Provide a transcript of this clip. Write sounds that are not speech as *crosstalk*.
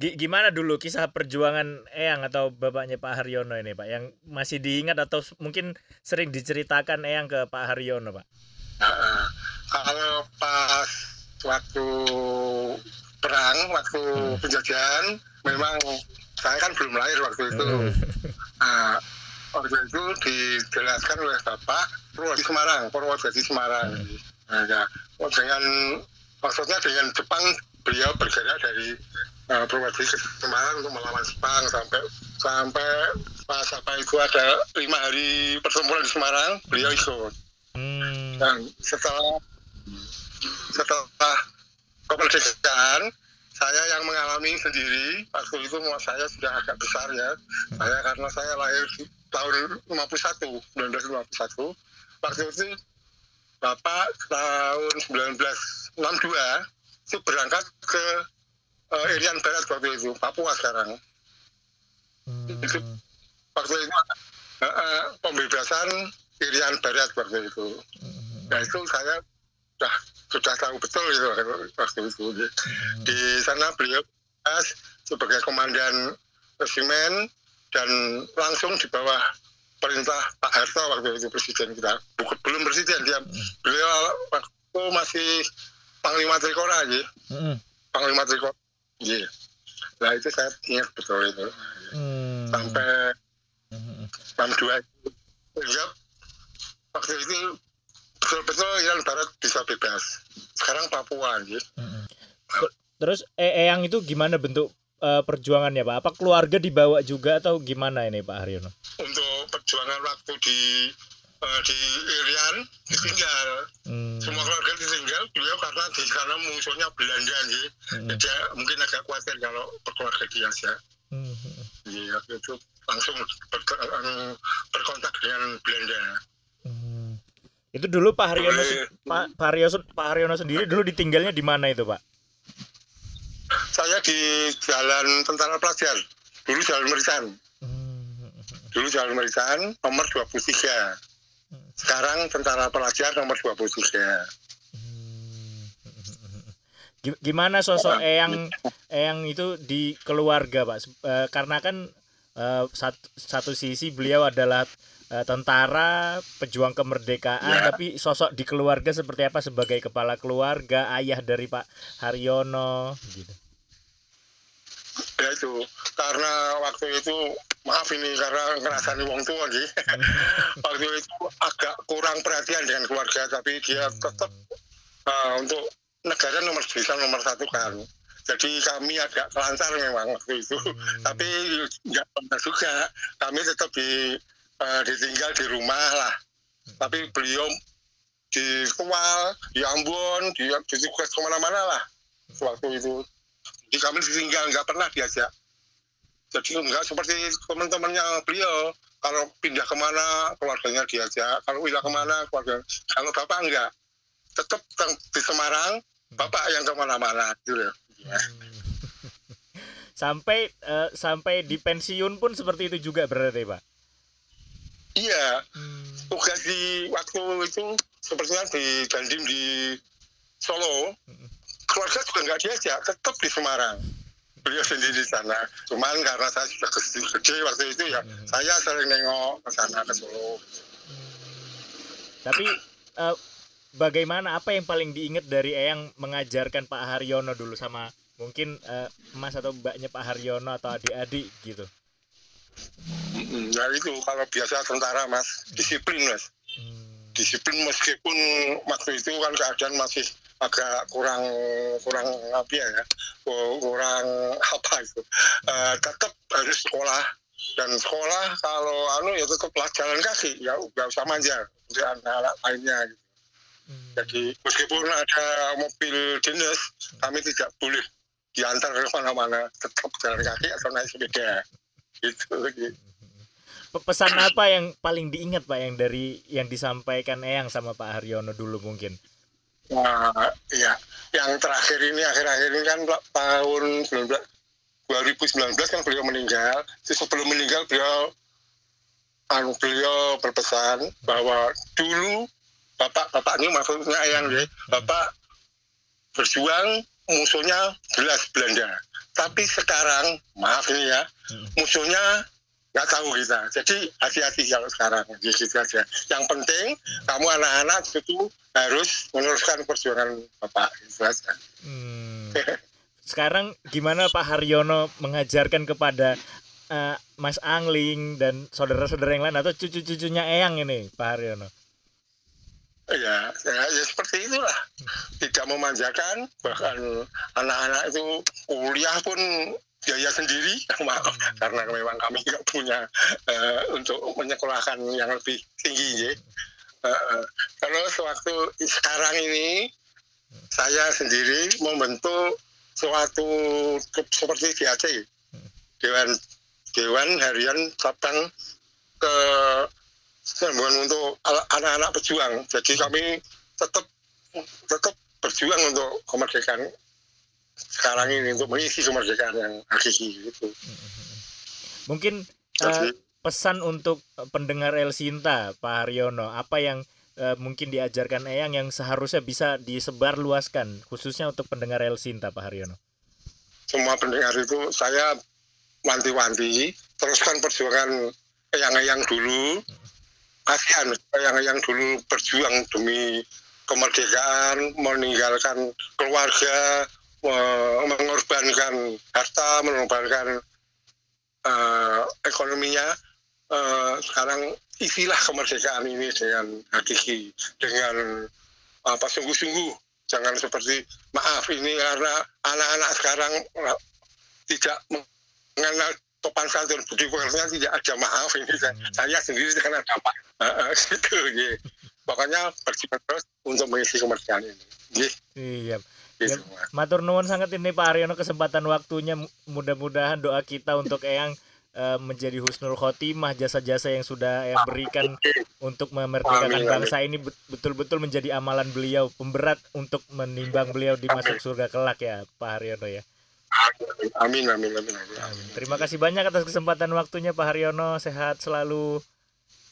gimana dulu kisah perjuangan Eyang atau bapaknya Pak Haryono ini Pak yang masih diingat atau mungkin sering diceritakan Eyang ke Pak Haryono Pak? Uh, kalau pas waktu perang, waktu hmm. penjajahan, memang saya kan belum lahir waktu itu. Hmm. *laughs* Nah, waktu itu dijelaskan oleh Bapak Purwadi Semarang, Purwadi Semarang. Hmm. Nah, ya, dengan maksudnya dengan Jepang beliau bergerak dari uh, Purwadi ke Semarang untuk melawan Jepang sampai sampai pas apa itu ada lima hari pertempuran di Semarang beliau ikut hmm. dan setelah setelah kemerdekaan saya yang mengalami sendiri waktu itu saya sudah agak besar ya hmm. saya karena saya lahir di tahun 51 1951 waktu itu Bapak tahun 1962 itu berangkat ke uh, Irian Barat waktu itu, Papua sekarang. Hmm. Itu waktu itu uh, uh, pembebasan Irian Barat waktu itu. Hmm. Nah itu saya sudah sudah tahu betul itu waktu itu. Hmm. Di sana beliau sebagai komandan resimen dan langsung di bawah perintah Pak Harto waktu itu presiden kita. Bukan, belum presiden dia hmm. beliau waktu masih Panglima Trikora aja. Hmm. Panglima Trikora Iya. Nah itu saya ingat betul itu. Hmm. Sampai jam dua ya, waktu itu betul-betul Iran Barat bisa bebas. Sekarang Papua gitu. Hmm. Terus e Eyang itu gimana bentuk uh, perjuangannya Pak? Apa keluarga dibawa juga atau gimana ini Pak Haryono? Untuk perjuangan waktu di uh, di Irian ditinggal hmm. Semua keluarga ditinggal beliau karena di sana musuhnya Belanda sih hmm. jadi mungkin agak khawatir kalau berkeluarga di Asia hmm. ya itu langsung ber, ber, berkontak dengan Belanda hmm. itu dulu Pak Haryono Pak, Pak Haryono Pak Haryono sendiri dulu ditinggalnya di mana itu Pak saya di Jalan Tentara Pelajar dulu Jalan Merican hmm. dulu Jalan Merican nomor 23 sekarang tentara pelajar nomor 23. Hmm. Gimana sosok Eyang Eyang itu di keluarga, Pak? E, karena kan e, satu, satu sisi beliau adalah e, tentara, pejuang kemerdekaan, ya. tapi sosok di keluarga seperti apa sebagai kepala keluarga, ayah dari Pak Haryono gitu. Ya itu, karena waktu itu maaf ini karena ngerasani wong tua sih *laughs* waktu itu agak kurang perhatian dengan keluarga tapi dia hmm. tetap uh, untuk negara nomor bisa nomor satu kan jadi kami agak kelancar memang waktu itu hmm. tapi nggak pernah juga kami tetap di uh, ditinggal di rumah lah hmm. tapi beliau di Kual, di Ambon, di, di tugas ke mana-mana lah waktu itu. Jadi kami ditinggal nggak pernah diajak jadi enggak seperti teman-temannya beliau. Kalau pindah ke mana keluarganya diajak. Kalau pindah ke mana keluarga. Kalau bapak enggak. Tetap di Semarang bapak yang ke mana-mana gitu ya *laughs* sampai uh, sampai di pensiun pun seperti itu juga berarti pak? Iya. Hmm. tugas di waktu itu sepertinya di Gandim di Solo. Hmm. keluarga juga nggak diajak tetap di Semarang beliau sendiri di sana. Cuman karena saya sudah gede waktu itu ya, hmm. saya sering nengok ke sana ke Solo. Tapi uh, bagaimana apa yang paling diingat dari Eyang mengajarkan Pak Haryono dulu sama mungkin uh, Mas atau Mbaknya Pak Haryono atau adik-adik gitu? Hmm, ya itu kalau biasa tentara Mas, disiplin Mas. Hmm. Disiplin meskipun waktu itu kan keadaan masih agak kurang kurang apa ya, kurang apa itu uh, tetap harus sekolah dan sekolah kalau anu ya tetap jalan kaki ya nggak usah manja untuk anak-anak lainnya gitu. Hmm. Jadi meskipun ada mobil dinas kami tidak boleh diantar ke mana-mana tetap jalan kaki atau naik sepeda gitu. gitu. Pesan apa yang paling diingat Pak yang dari yang disampaikan Eyang sama Pak Haryono dulu mungkin? Nah, ya, yang terakhir ini akhir-akhir ini kan tahun 2019 kan beliau meninggal. Jadi sebelum meninggal beliau anu beliau berpesan bahwa dulu bapak bapak ini maksudnya ayang ya, bapak berjuang musuhnya jelas Belanda. tapi sekarang maaf ini ya Hmm. musuhnya nggak tahu kita jadi hati-hati kalau sekarang gitu aja yang penting kamu anak-anak itu harus meneruskan perjuangan bapak gitu Hmm. Sekarang gimana Pak Haryono mengajarkan kepada eh, Mas Angling dan saudara-saudara yang lain atau cucu-cucunya Eyang ini Pak Haryono? ya, ya ya seperti itulah tidak memanjakan bahkan anak-anak itu kuliah pun biaya sendiri *laughs* maaf karena memang kami nggak punya eh, untuk menyekolahkan yang lebih tinggi ya. Eh. kalau sewaktu sekarang ini saya sendiri membentuk suatu grup seperti DAC Dewan Dewan Harian Sabang ke Serbuan untuk anak-anak pejuang. Jadi kami tetap tetap berjuang untuk kemerdekaan sekarang ini untuk mengisi kemerdekaan yang hakiki gitu. Mungkin Jadi pesan untuk eh, pendengar El Sinta Pak Haryono apa yang eh, mungkin diajarkan Eyang yang seharusnya bisa disebar luaskan khususnya untuk pendengar El Sinta Pak Haryono. semua pendengar itu saya wanti-wanti teruskan perjuangan yang-yang dulu kasihan yang-yang dulu berjuang demi kemerdekaan meninggalkan keluarga mengorbankan harta mengorbankan eh, ekonominya. Eh, sekarang isilah kemerdekaan ini dengan hakiki dengan apa sungguh-sungguh. Jangan seperti maaf ini karena anak-anak sekarang eh, tidak mengenal topan santun. Budi pekertian tidak ada maaf ini. Saya, Hmm. saya sendiri kan ada apa gitu ya. pokoknya berjuang terus untuk mengisi kemerdekaan ini. Nggih, Iya. Gitu. Matur nuwun sangat ini Pak Haryono kesempatan waktunya Mu- mudah-mudahan doa kita untuk Eyang eh, menjadi husnul khotimah jasa-jasa yang sudah Eyang berikan untuk memerdekakan bangsa ini bet- betul-betul menjadi amalan beliau pemberat untuk menimbang beliau di masuk surga kelak ya Pak Haryono ya. amin amin amin, amin. Amin. Terima kasih banyak atas kesempatan waktunya Pak Haryono. Sehat selalu.